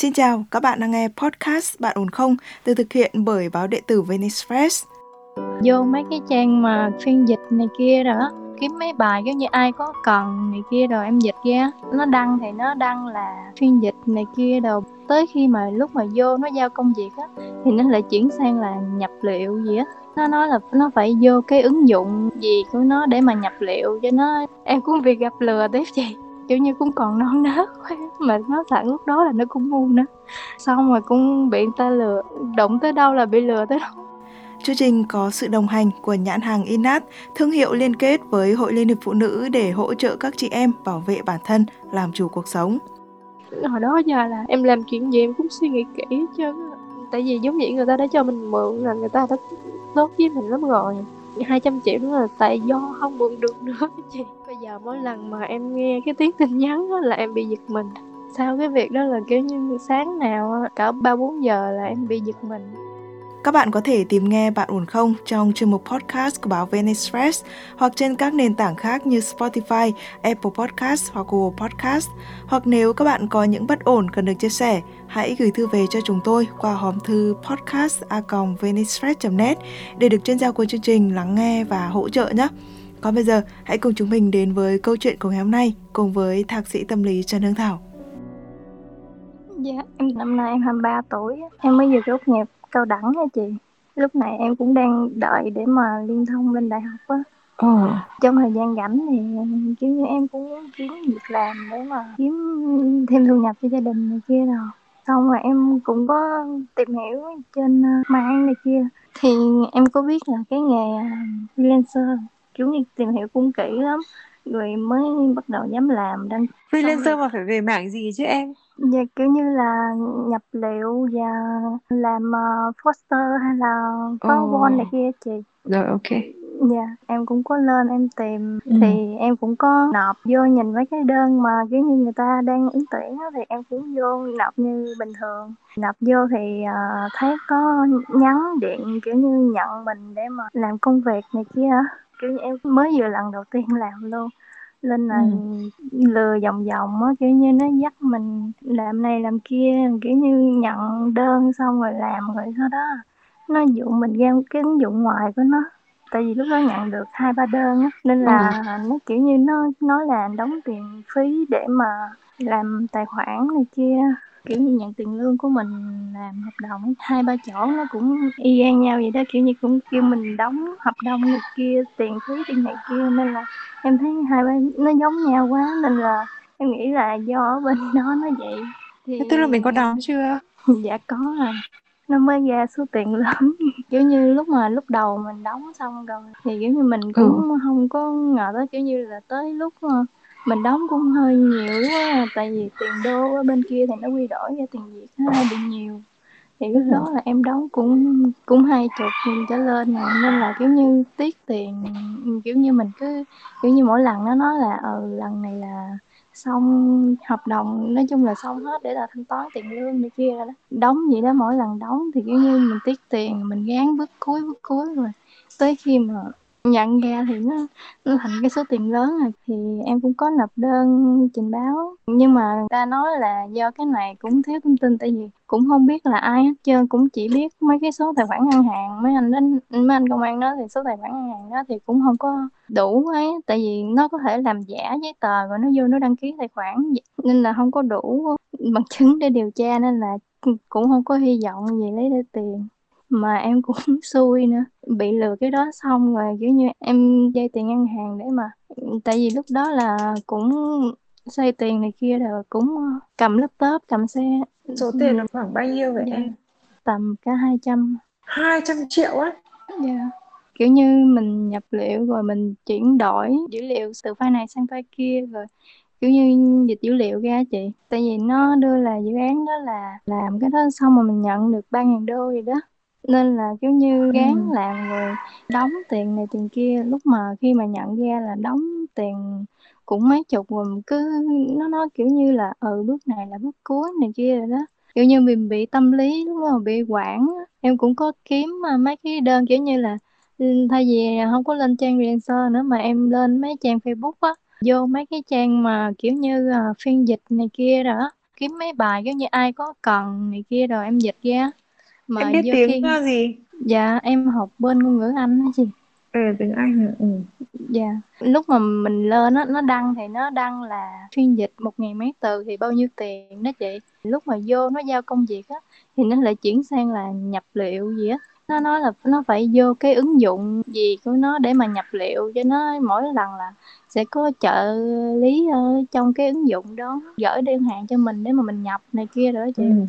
Xin chào, các bạn đang nghe podcast Bạn ổn không được thực hiện bởi báo điện tử Venice Press. Vô mấy cái trang mà phiên dịch này kia đó kiếm mấy bài giống như ai có cần này kia rồi em dịch ra nó đăng thì nó đăng là phiên dịch này kia đồ. Tới khi mà lúc mà vô nó giao công việc á thì nó lại chuyển sang là nhập liệu gì á. Nó nói là nó phải vô cái ứng dụng gì của nó để mà nhập liệu cho nó. Em cũng việc gặp lừa tiếp chị kiểu như cũng còn non nớt quá mà nó thẳng lúc đó là nó cũng ngu nữa. Xong rồi cũng bị người ta lừa động tới đâu là bị lừa tới đâu. Chương trình có sự đồng hành của nhãn hàng Inat, thương hiệu liên kết với Hội Liên hiệp Phụ nữ để hỗ trợ các chị em bảo vệ bản thân, làm chủ cuộc sống. Hồi đó giờ là em làm chuyện gì em cũng suy nghĩ kỹ chứ tại vì giống như người ta đã cho mình mượn là người ta đã tốt với mình lắm rồi 200 triệu đó là tại do không mượn được nữa chị. Bây giờ mỗi lần mà em nghe cái tiếng tin nhắn đó là em bị giật mình. Sau cái việc đó là kiểu như sáng nào cả ba bốn giờ là em bị giật mình các bạn có thể tìm nghe Bạn ổn không trong chuyên mục podcast của báo Venice Press hoặc trên các nền tảng khác như Spotify, Apple Podcast hoặc Google Podcast. Hoặc nếu các bạn có những bất ổn cần được chia sẻ, hãy gửi thư về cho chúng tôi qua hòm thư podcast@venicepress.net để được chuyên gia của chương trình lắng nghe và hỗ trợ nhé. Còn bây giờ, hãy cùng chúng mình đến với câu chuyện của ngày hôm nay cùng với thạc sĩ tâm lý Trần Hương Thảo. Dạ, em năm nay em 23 tuổi, em mới vừa tốt nghiệp cao đẳng hả chị. Lúc này em cũng đang đợi để mà liên thông lên đại học á. Ừ. trong thời gian rảnh thì kiểu như em cũng kiếm việc làm để mà kiếm thêm thu nhập cho gia đình này kia rồi xong rồi em cũng có tìm hiểu trên ờ, mạng này kia. Thì em có biết là cái nghề ờ, freelancer kiểu như tìm hiểu cũng kỹ lắm. Rồi mới bắt đầu dám làm đăng freelancer mà phải về mảng gì chứ em Dạ kiểu như là nhập liệu và làm uh, poster hay là Ồ. wall này kia chị. Rồi ok. Dạ em cũng có lên em tìm Ừ. thì em cũng có nộp vô nhìn mấy cái đơn mà kiểu như người ta đang ứng tuyển á, thì em cũng vô nộp như bình thường. Nộp vô thì ờ, thấy có nhắn điện kiểu như nhận mình để mà làm công việc này kia. Kiểu như em mới vừa lần đầu tiên làm luôn lên là lừa vòng vòng á kiểu như nó dắt mình làm này làm kia kiểu như nhận đơn xong rồi làm rồi sau đó nó dụ mình ra cái ứng dụng ngoài của nó. Tại vì lúc đó nhận được hai ba đơn á nên là nó kiểu như nó nói là đóng tiền phí để mà làm tài khoản này kia kiểu như nhận tiền lương của mình làm hợp đồng hai ba chỗ nó cũng y gan nhau vậy đó kiểu như cũng kêu mình đóng hợp đồng này kia tiền phí tiền này kia nên là em thấy hai bên nó giống nhau quá nên là em nghĩ là do ở bên đó nó vậy. Thì Tức là mình có đóng chưa? dạ có rồi nó mới ra số tiền lớn kiểu như lúc mà lúc đầu mình đóng xong rồi thì kiểu như mình cũng không có ngờ tới kiểu như là tới lúc ờ, mình đóng cũng hơi nhiều quá à, tại vì tiền đô ở bên kia thì nó quy đổi ra tiền việt nó hơi bị nhiều. Thì lúc đó là em đóng cũng cũng hai chục nghìn trở lên rồi nên là kiểu như tiếc tiền, kiểu như mình cứ, kiểu như mỗi lần nó nói là ừ lần này là xong hợp đồng, nói chung là xong hết để là thanh toán tiền lương này kia rồi đó. Đóng vậy đó, mỗi lần đóng thì kiểu như mình tiếc tiền, mình gán bước cuối bước cuối rồi. Tới khi mà nhận ra thì nó nó thành cái số tiền lớn rồi, thì em cũng có nộp đơn trình báo. Nhưng mà người ta nói là do cái này cũng thiếu thông tin, tại vì cũng không biết là ai hết trơn, cũng chỉ biết mấy cái số tài khoản ngân hàng, mấy anh đến, mấy anh công an đó, thì số tài khoản ngân hàng đó thì cũng không có đủ ấy, tại vì nó có thể làm giả giấy tờ rồi nó vô nó đăng ký tài khoản nên là không có đủ bằng chứng để điều tra, nên là cũng không có hy vọng gì lấy được tiền mà em cũng xui nữa bị lừa cái đó xong rồi kiểu như em vay tiền ngân hàng để mà tại vì lúc đó là cũng xoay tiền này kia rồi cũng cầm laptop cầm xe Số tiền là khoảng bao nhiêu vậy Dạ. em? tầm cả 200 200 triệu á? Dạ. Kiểu như mình nhập liệu rồi mình chuyển đổi dữ liệu từ file này sang file kia rồi kiểu như dịch dữ liệu ra chị. Tại vì nó đưa là dự án đó là làm cái đó xong mà mình nhận được 3.000 đô gì đó. Nên là kiểu như gán Ừ. làm rồi đóng tiền này tiền kia. Lúc mà khi mà nhận ra là đóng tiền cũng mấy chục rồi mình cứ nó nói kiểu như là ừ bước này là bước cuối này kia rồi đó. Kiểu như mình bị tâm lý đúng không bị quản em cũng có kiếm mà mấy cái đơn kiểu như là ừ, thay vì không có lên trang freelancer nữa mà em lên mấy trang Facebook á. Vô mấy cái trang mà kiểu như à, phiên dịch này kia đó kiếm mấy bài kiểu như ai có cần này kia rồi em dịch ra mà em biết tiếng khi gì? Dạ em học bên ngôn ngữ Anh đó chị. Ừ tiếng Anh ừ. dạ. Lúc mà mình lên á nó đăng thì nó đăng là phiên dịch một ngàn mấy từ thì bao nhiêu tiền đó chị? Lúc mà vô nó giao công việc á thì nó lại chuyển sang là nhập liệu gì á. Nó nói là nó phải vô cái ứng dụng gì của nó để mà nhập liệu cho nó mỗi lần là sẽ có trợ lý ở trong cái ứng dụng đó gửi đơn hàng cho mình để mà mình nhập này kia rồi đó chị. Ừ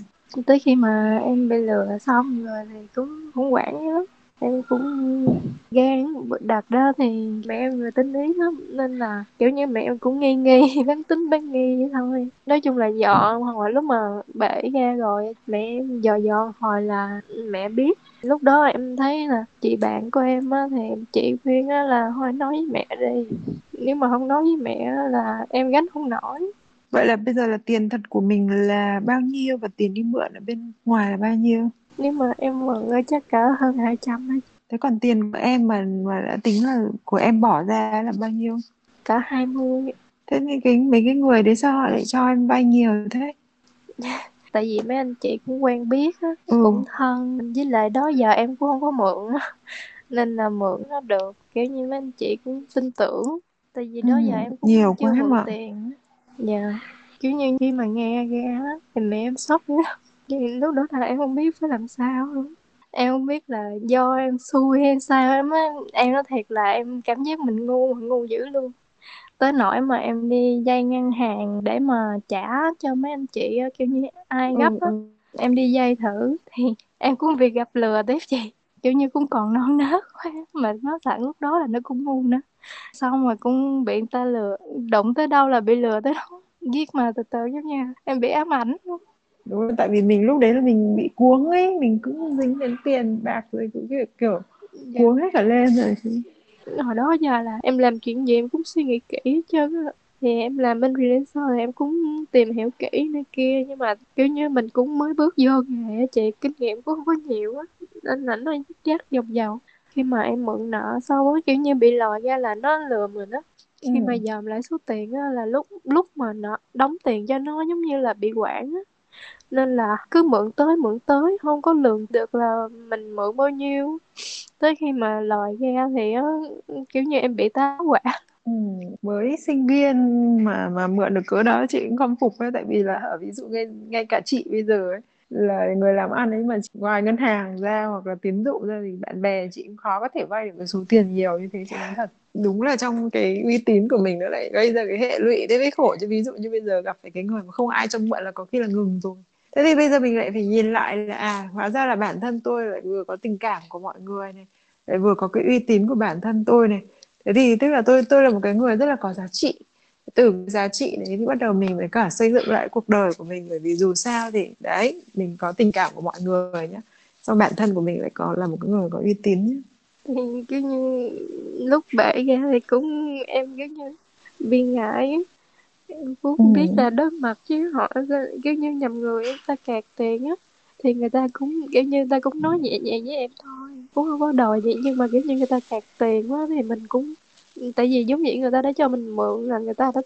tới khi mà em bị lừa xong rồi thì cũng cũng quản lắm. Em cũng gan đặt đó thì mẹ em người tính ý lắm. Nên là, kiểu như, mẹ em cũng nghi nghi bán tính bán nghi vậy thôi. Nói chung là dọn, hoặc là lúc mà bể ra rồi, mẹ em dò dò hồi là mẹ biết. Lúc đó em thấy là chị bạn của em á, thì chị khuyên á là thôi nói với mẹ đi. Nếu mà không nói với mẹ là em gánh không nổi vậy là bây giờ là tiền thật của mình là bao nhiêu và tiền đi mượn ở bên ngoài là bao nhiêu? Nếu mà em mượn chắc cả hơn 200 ấy thế còn tiền của em mà mà đã tính là của em bỏ ra là bao nhiêu? Cả 20 thế thì cái mấy cái người đấy sao họ lại cho em vay nhiều thế? Tại vì mấy anh chị cũng quen biết á Ừ. cũng thân với lại đó giờ em cũng không có mượn nên là mượn nó được kiểu như mấy anh chị cũng tin tưởng. Tại vì đó Ừ, giờ em cũng nhiều chưa quá mượn mà. tiền dạ. Kiểu như khi mà nghe ra á thì mẹ em sốc thì lúc đó là em không biết phải làm sao luôn. Em không biết là do em xui hay sao em á. Em nói thiệt là em cảm giác mình ngu mà ngu dữ luôn. Tới nỗi mà em đi vay ngân hàng để mà trả cho mấy anh chị kiểu như ai gấp á ừ. em đi vay thử thì em cũng bị gặp lừa tiếp chị. Kiểu như cũng còn non nớt quá mà nó sẵn lúc đó là nó cũng ngu nữa xong rồi cũng bị người ta lừa động tới đâu là bị lừa tới đó giết mà từ từ giống như em bị ám ảnh. Luôn đúng rồi, tại vì mình lúc đấy là mình bị cuống ấy mình cũng dính đến tiền bạc rồi cũng kiểu, kiểu Dạ. cuống hết cả lên rồi. Hồi đó giờ là em làm chuyện gì em cũng suy nghĩ kỹ hết trơn á. Thì em làm bên freelancer thì em cũng tìm hiểu kỹ này kia nhưng mà kiểu như mình cũng mới bước vô nghề chị kinh nghiệm cũng không có nhiều á. Nên là nó dắt vòng vòng khi mà em mượn nợ xong á kiểu như bị lòi ra là nó lừa mình á. Khi Ừ. mà dòm lại số tiền á là lúc lúc mà nó đóng tiền cho nó giống như là bị quản á. Nên là cứ mượn tới mượn tới không có lường được là mình mượn bao nhiêu. Tới khi mà lòi ra thì á kiểu như em bị tá hỏa. Ừ, với sinh viên mà mà mượn được cỡ đó chị cũng khâm phục ấy tại vì là ở ví dụ ngay ngay cả chị bây giờ ấy là người làm ăn ấy mà ngoài ngân hàng ra hoặc là tín dụng ra thì bạn bè chị cũng khó có thể vay được cái số tiền nhiều như thế. Chị nói thật, đúng là trong cái uy tín của mình nó lại gây ra cái hệ lụy, thế mới khổ. Chứ ví dụ như bây giờ gặp phải cái người mà không ai trông mượn là có khi là ngừng rồi. Thế thì bây giờ mình lại phải nhìn lại là à hóa ra là bản thân tôi lại vừa có tình cảm của mọi người này, lại vừa có cái uy tín của bản thân tôi này. Thế thì tức là tôi tôi là một cái người rất là có giá trị từ giá trị đấy thì bắt đầu mình phải cả xây dựng lại cuộc đời của mình. Bởi vì dù sao thì đấy mình có tình cảm của mọi người nhé xong bản thân của mình lại có là một cái người có uy tín nhé thì kiểu như lúc bể ra thì cũng em kiểu như bị ngại em cũng không biết là đối mặt với họ kiểu như nhầm người người ta kẹt tiền á. Thì người ta cũng kiểu như người ta cũng nói nhẹ nhàng với em thôi. Cũng không có đòi gì nhưng mà kiểu như người ta kẹt tiền quá thì mình cũng tại vì giống vậy người ta đã cho mình mượn là người ta đã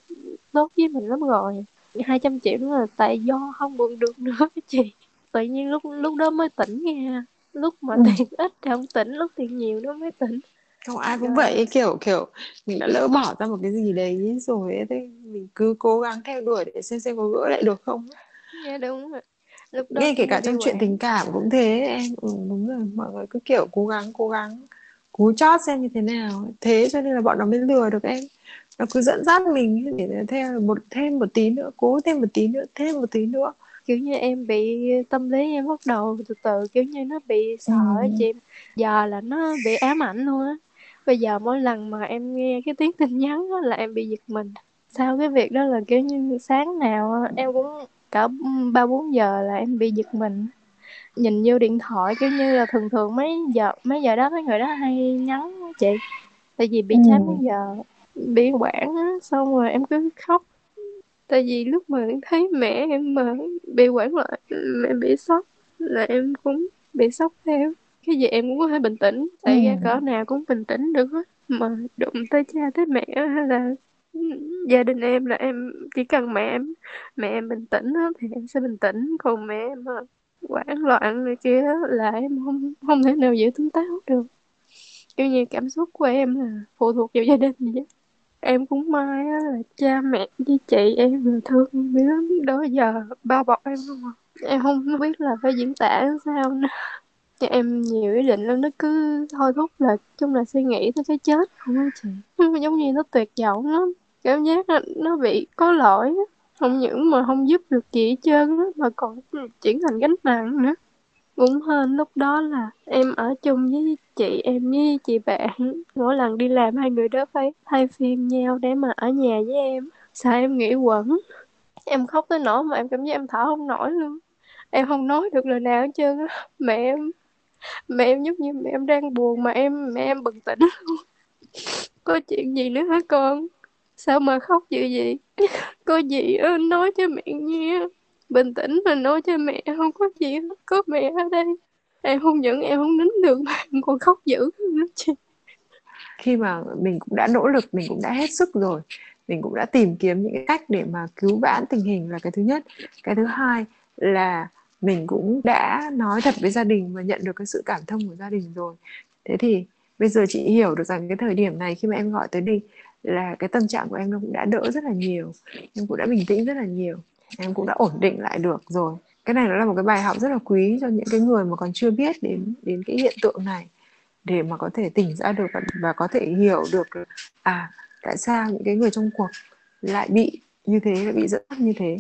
tốt với mình lắm rồi. 200 triệu đó là tại do không mượn được nữa chị. Tự nhiên lúc lúc đó mới tỉnh nha. Lúc mà Ừ. tiền ít thì không tỉnh lúc tiền nhiều nó mới tỉnh. Không ai cũng vậy kiểu kiểu mình đã lỡ bỏ ra một cái gì đấy rồi ấy, thế mình cứ cố gắng theo đuổi để xem xem có gỡ lại được không. Dạ đúng rồi. Lúc đó ngay kể cả trong chuyện tình cảm cũng thế em. Ừ, đúng rồi mọi người cứ kiểu cố gắng cố gắng cú chót xem như thế nào. Thế cho nên là bọn nó mới lừa được em. Nó cứ dẫn dắt mình để theo một thêm một tí nữa cố thêm một tí nữa thêm một tí nữa. Kiểu như em bị tâm lý em bắt đầu từ từ kiểu như nó bị sợ Ừ. chị. Giờ là nó bị ám ảnh luôn á. Bây giờ mỗi lần mà em nghe cái tiếng tin nhắn á là em bị giật mình. Sau cái việc đó là kiểu như sáng nào em cũng cả ba bốn giờ là em bị giật mình nhìn vô điện thoại kiểu như là thường thường mấy giờ mấy giờ đó mấy người đó hay nhắn chị. Tại vì bị Ừ. trái múi giờ bị quản á xong rồi em cứ khóc. Tại vì lúc mà thấy mẹ em mà bị quản lại mẹ bị sốc là em cũng bị sốc theo. Cái gì em cũng có thể bình tĩnh tại Ừ. ra cỡ nào cũng bình tĩnh được hết mà đụng tới cha tới mẹ hay là gia đình em là em chỉ cần mẹ em mẹ em bình tĩnh á, thì em sẽ bình tĩnh còn mẹ em mà hoảng loạn này kia là em không không thể nào giữ tương táo được. Kiểu như cảm xúc của em là phụ thuộc vào gia đình vậy. Em cũng may á, là cha mẹ với chị em đều thương em lắm. Đó giờ bao bọc em luôn mà em không biết là phải diễn tả sao nữa. Cho em nhiều ý định lắm nó cứ thôi thúc là chung là suy nghĩ tới cái chết không á chị. Giống như nó tuyệt vọng lắm. Cảm giác là nó bị có lỗi không những mà không giúp được gì hết trơn á, mà còn chuyển thành gánh nặng nữa. Cũng hơn lúc đó là em ở chung với chị em với chị bạn. Mỗi lần đi làm hai người đó phải thay phiên nhau để mà ở nhà với em. Sợ em nghĩ quẩn? Em khóc tới nỗi mà em cảm giác em thở không nổi luôn. Em không nói được lời nào hết trơn á. Mẹ em mẹ em giống như mẹ em đang buồn, mà em, mẹ em bừng tỉnh. Luôn có chuyện gì nữa hả con? Sao mà khóc dữ vậy? Có gì nói cho mẹ nghe. Bình tĩnh mà nói cho mẹ, không có gì hết, có mẹ ở đây. Em không những em không nín được, mà em còn khóc dữ nữa chị. Khi mà mình cũng đã nỗ lực, mình cũng đã hết sức rồi. Mình cũng đã tìm kiếm những cái cách để mà cứu vãn tình hình là cái thứ nhất. Cái thứ hai là mình cũng đã nói thật với gia đình và nhận được cái sự cảm thông của gia đình rồi. Thế thì bây giờ chị hiểu được rằng cái thời điểm này khi mà em gọi tới đây là cái tâm trạng của em nó cũng đã đỡ rất là nhiều em cũng đã bình tĩnh rất là nhiều em cũng đã ổn định lại được rồi. Cái này nó là một cái bài học rất là quý cho những cái người mà còn chưa biết đến đến cái hiện tượng này để mà có thể tỉnh ra được và, và có thể hiểu được à tại sao những cái người trong cuộc lại bị như thế lại bị dẫn dắt như thế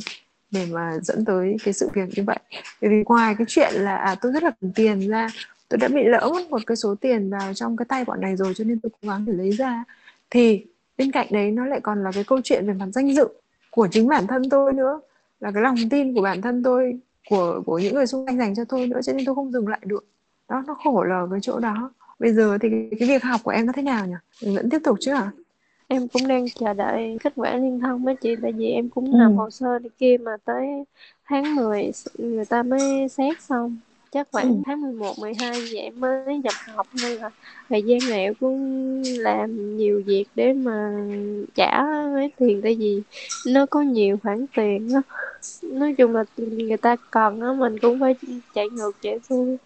để mà dẫn tới cái sự việc như vậy. Bởi vì ngoài cái chuyện là à tôi rất là cần tiền ra tôi đã bị lỡ mất một cái số tiền vào trong cái tay bọn này rồi cho nên tôi cố gắng để lấy ra thì bên cạnh đấy nó lại còn là cái câu chuyện về mặt danh dự của chính bản thân tôi nữa là cái lòng tin của bản thân tôi của của những người xung quanh dành cho tôi nữa cho nên tôi không dừng lại được. Đó nó khổ là cái chỗ đó. Bây giờ thì cái, cái việc học của em nó thế nào nhỉ? Mình vẫn tiếp tục chứ à em cũng đang chờ đợi kết quả liên thông với chị tại vì em cũng ừ. làm hồ sơ đi kia mà tới tháng 10 người ta mới xét xong chắc khoảng ừ. tháng 11, 12 vậy em mới nhập học nên là thời gian này em cũng làm nhiều việc để mà trả mấy tiền tại vì nó có nhiều khoản tiền đó. nói chung là người ta cần á mình cũng phải chạy ngược chạy xuôi.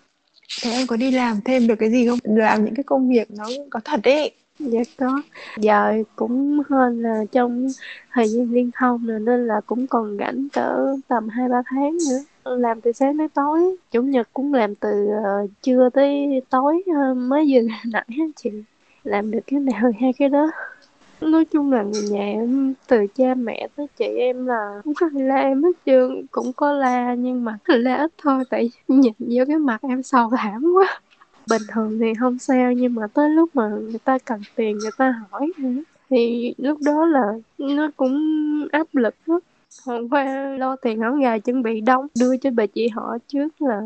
Thế em có đi làm thêm được cái gì không? Làm những cái công việc nó có thật đấy dạ có. Giờ cũng hơn là trong thời gian liên thông rồi nên là cũng còn rảnh cỡ tầm hai ba tháng nữa làm từ sáng tới tối. Chủ nhật cũng làm từ uh, trưa tới tối uh, mới vừa nãy chị. Làm được cái nào hai cái đó. Nói chung là người nhà em từ cha mẹ tới chị em là cũng có la em hết trơn cũng có la nhưng mà la ít thôi tại nhìn vô cái mặt em sầu thảm quá. Bình thường thì không sao nhưng mà tới lúc mà người ta cần tiền người ta hỏi thì lúc đó là nó cũng áp lực lắm hôm qua lo tiền áo gà chuẩn bị đông, đưa cho bà chị họ trước là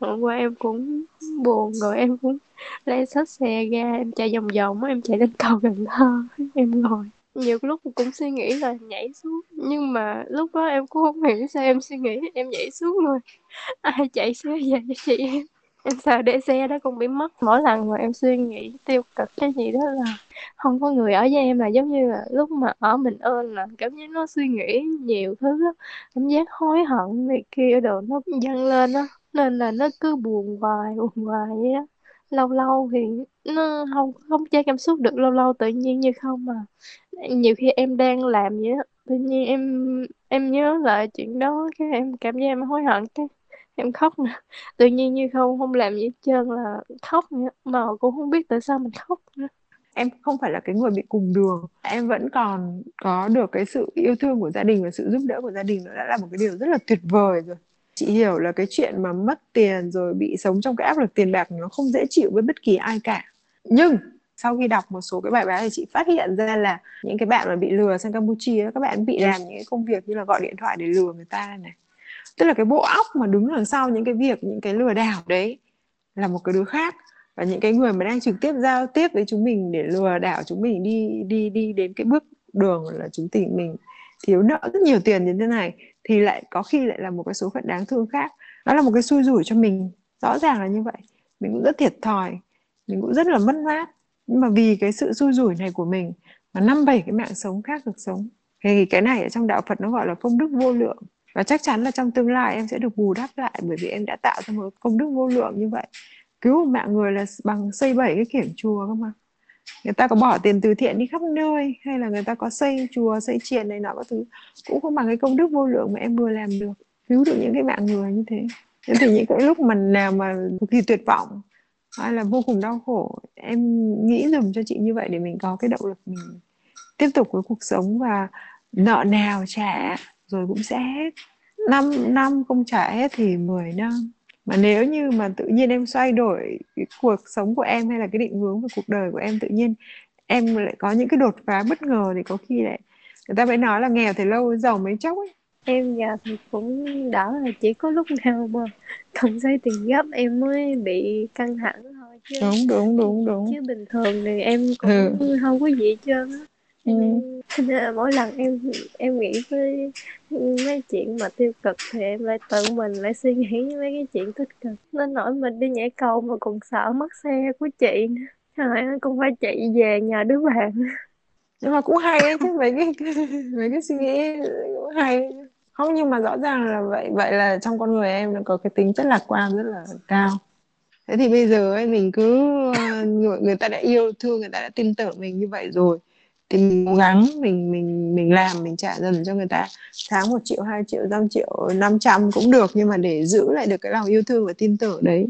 hôm qua em cũng buồn rồi, em cũng lấy xách xe ra, em chạy vòng vòng em chạy lên cầu Cần Thơ, em ngồi. Nhiều lúc cũng suy nghĩ là nhảy xuống, nhưng mà lúc đó em cũng không hiểu sao em suy nghĩ, em nhảy xuống rồi. Ai chạy xe về cho chị em? Em sợ để xe đó cũng bị mất. Mỗi lần mà em suy nghĩ tiêu cực cái gì đó là không có người ở với em là giống như là lúc mà ở mình ơn là cảm giác nó suy nghĩ nhiều thứ đó. cảm giác hối hận này kia đồ nó dâng lên đó nên là nó cứ buồn hoài buồn hoài vậy đó lâu lâu thì nó không không che cảm xúc được, lâu lâu tự nhiên như không mà nhiều khi em đang làm vậy đó tự nhiên em em nhớ lại chuyện đó, cái em cảm giác em hối hận, cái em khóc nè. Tự nhiên như không không làm gì hết trơn là khóc nữa. Mà cũng không biết tại sao mình khóc nữa. Em không phải là cái người bị cùng đường. Em vẫn còn có được cái sự yêu thương của gia đình và sự giúp đỡ của gia đình. Nó đã là một cái điều rất là tuyệt vời rồi. Chị hiểu là cái chuyện mà mất tiền rồi bị sống trong cái áp lực tiền bạc nó không dễ chịu với bất kỳ ai cả. Nhưng sau khi đọc một số cái bài báo thì chị phát hiện ra là những cái bạn mà bị lừa sang Campuchia, các bạn bị làm những cái công việc như là gọi điện thoại để lừa người ta này tức là cái bộ óc mà đứng đằng sau những cái việc, những cái lừa đảo đấy là một cái đứa khác. Và những cái người mà đang trực tiếp giao tiếp với chúng mình để lừa đảo chúng mình đi đi đi đến cái bước đường là chúng tỉnh mình thiếu nợ rất nhiều tiền như thế này, thì lại có khi lại là một cái số phận đáng thương khác. Đó là một cái xui rủi cho mình. Rõ ràng là như vậy. Mình cũng rất thiệt thòi. Mình cũng rất là mất mát. Nhưng mà vì cái sự xui rủi này của mình mà năm bảy cái mạng sống khác được sống. Thì cái này ở trong đạo Phật nó gọi là công đức vô lượng và chắc chắn là trong tương lai em sẽ được bù đắp lại bởi vì em đã tạo ra một công đức vô lượng như vậy. Cứu một mạng người là bằng xây bảy cái kiểm chùa cơ mà. Người ta có bỏ tiền từ thiện đi khắp nơi hay là người ta có xây chùa, xây triền này nọ các thứ, cũng không bằng cái công đức vô lượng mà em vừa làm được. Cứu được những cái mạng người như thế. Thế thì những cái lúc mà nào mà cực kỳ tuyệt vọng, hay là vô cùng đau khổ, em nghĩ dùm cho chị như vậy để mình có cái động lực mình tiếp tục với cuộc sống và nợ nào trả rồi cũng sẽ hết. Năm năm không trả hết thì 10 năm. Mà nếu như mà tự nhiên em xoay đổi cái cuộc sống của em hay là cái định hướng về cuộc đời của em tự nhiên em lại có những cái đột phá bất ngờ thì có khi lại người ta mới nói là nghèo thì lâu giàu mấy chốc ấy. Em giờ thì cũng đỡ là chỉ có lúc nào mà cần xoay tiền gấp em mới bị căng thẳng thôi chứ. Đúng đúng đúng đúng. Chứ bình thường thì em cũng ừ. không có gì hết trơn ừ. nên mỗi lần em em nghĩ với mấy chuyện mà tiêu cực thì em lại tự mình lại suy nghĩ mấy cái chuyện tích cực. Nên nỗi mình đi nhảy cầu mà còn sợ mất xe của chị trời ơi cũng phải chạy về nhờ đứa bạn. Nhưng mà cũng hay ấy chứ mấy cái mấy cái suy nghĩ cũng hay không nhưng mà rõ ràng là vậy vậy là trong con người em nó có cái tính chất lạc quan rất là cao. Thế thì bây giờ ấy mình cứ ờ, người, người ta đã yêu thương người ta đã tin tưởng mình như vậy rồi thì mình cố gắng mình mình mình làm mình trả dần cho người ta. Tháng một triệu hai triệu năm triệu năm trăm cũng được nhưng mà để giữ lại được cái lòng yêu thương và tin tưởng đấy.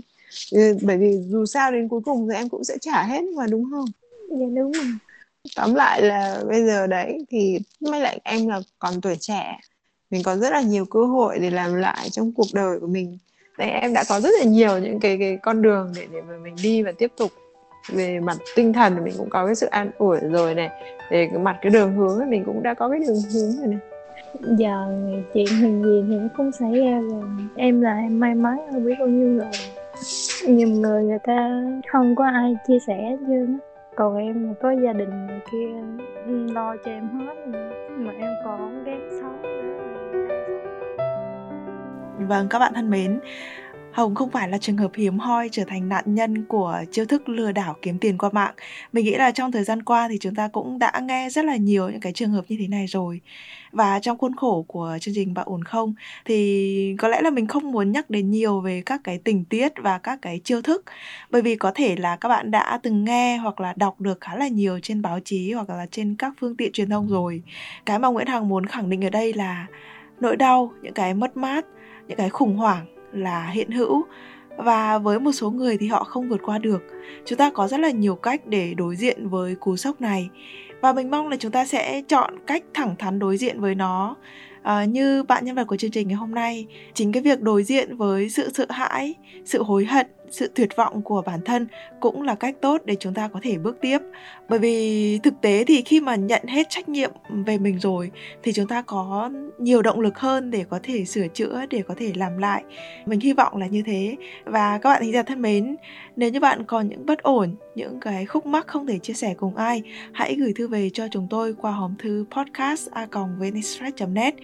Bởi vì dù sao đến cuối cùng thì em cũng sẽ trả hết mà đúng không? Dạ đúng rồi. Tóm lại là bây giờ đấy thì mới lại em là còn tuổi trẻ. Mình có rất là nhiều cơ hội để làm lại trong cuộc đời của mình. Đấy em đã có rất là nhiều những cái cái con đường để để mà mình đi và tiếp tục về mặt tinh thần thì mình cũng có cái sự an ủi rồi này. Về cái mặt cái đường hướng thì mình cũng đã có cái đường hướng rồi này. Giờ chuyện hình gì thì nó cũng xảy ra rồi. Em là em may mắn không biết bao nhiêu người. Nhiều người người ta không có ai chia sẻ chứ còn em có gia đình này kia lo cho em hết mà em còn ghét xấu Vâng các bạn thân mến, Hồng không phải là trường hợp hiếm hoi trở thành nạn nhân của chiêu thức lừa đảo kiếm tiền qua mạng. Mình nghĩ là trong thời gian qua thì chúng ta cũng đã nghe rất là nhiều những cái trường hợp như thế này rồi. Và trong khuôn khổ của chương trình Bạn ổn không thì có lẽ là mình không muốn nhắc đến nhiều về các cái tình tiết và các cái chiêu thức bởi vì có thể là các bạn đã từng nghe hoặc là đọc được khá là nhiều trên báo chí hoặc là trên các phương tiện truyền thông rồi. Cái mà Nguyễn Hằng muốn khẳng định ở đây là nỗi đau, những cái mất mát, những cái khủng hoảng là hiện hữu. Và với một số người thì họ không vượt qua được. Chúng ta có rất là nhiều cách để đối diện với cú sốc này. Và mình mong là chúng ta sẽ chọn cách thẳng thắn đối diện với nó. À, như bạn nhân vật của chương trình ngày hôm nay chính cái việc đối diện với sự sợ hãi sự hối hận sự tuyệt vọng của bản thân cũng là cách tốt để chúng ta có thể bước tiếp. Bởi vì thực tế thì khi mà nhận hết trách nhiệm về mình rồi thì chúng ta có nhiều động lực hơn để có thể sửa chữa, để có thể làm lại. Mình hy vọng là như thế. Và các bạn thính giả thân mến, nếu như bạn còn những bất ổn, những cái khúc mắc không thể chia sẻ cùng ai, hãy gửi thư về cho chúng tôi qua hòm thư podcast a net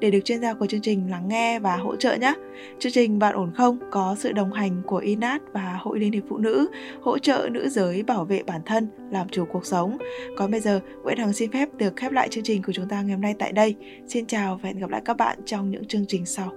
để được chuyên gia của chương trình lắng nghe và hỗ trợ nhé. Chương trình bạn ổn không có sự đồng hành của Ina sát và Hội Liên hiệp Phụ nữ hỗ trợ nữ giới bảo vệ bản thân, làm chủ cuộc sống. Còn bây giờ, Nguyễn Hằng xin phép được khép lại chương trình của chúng ta ngày hôm nay tại đây. Xin chào và hẹn gặp lại các bạn trong những chương trình sau.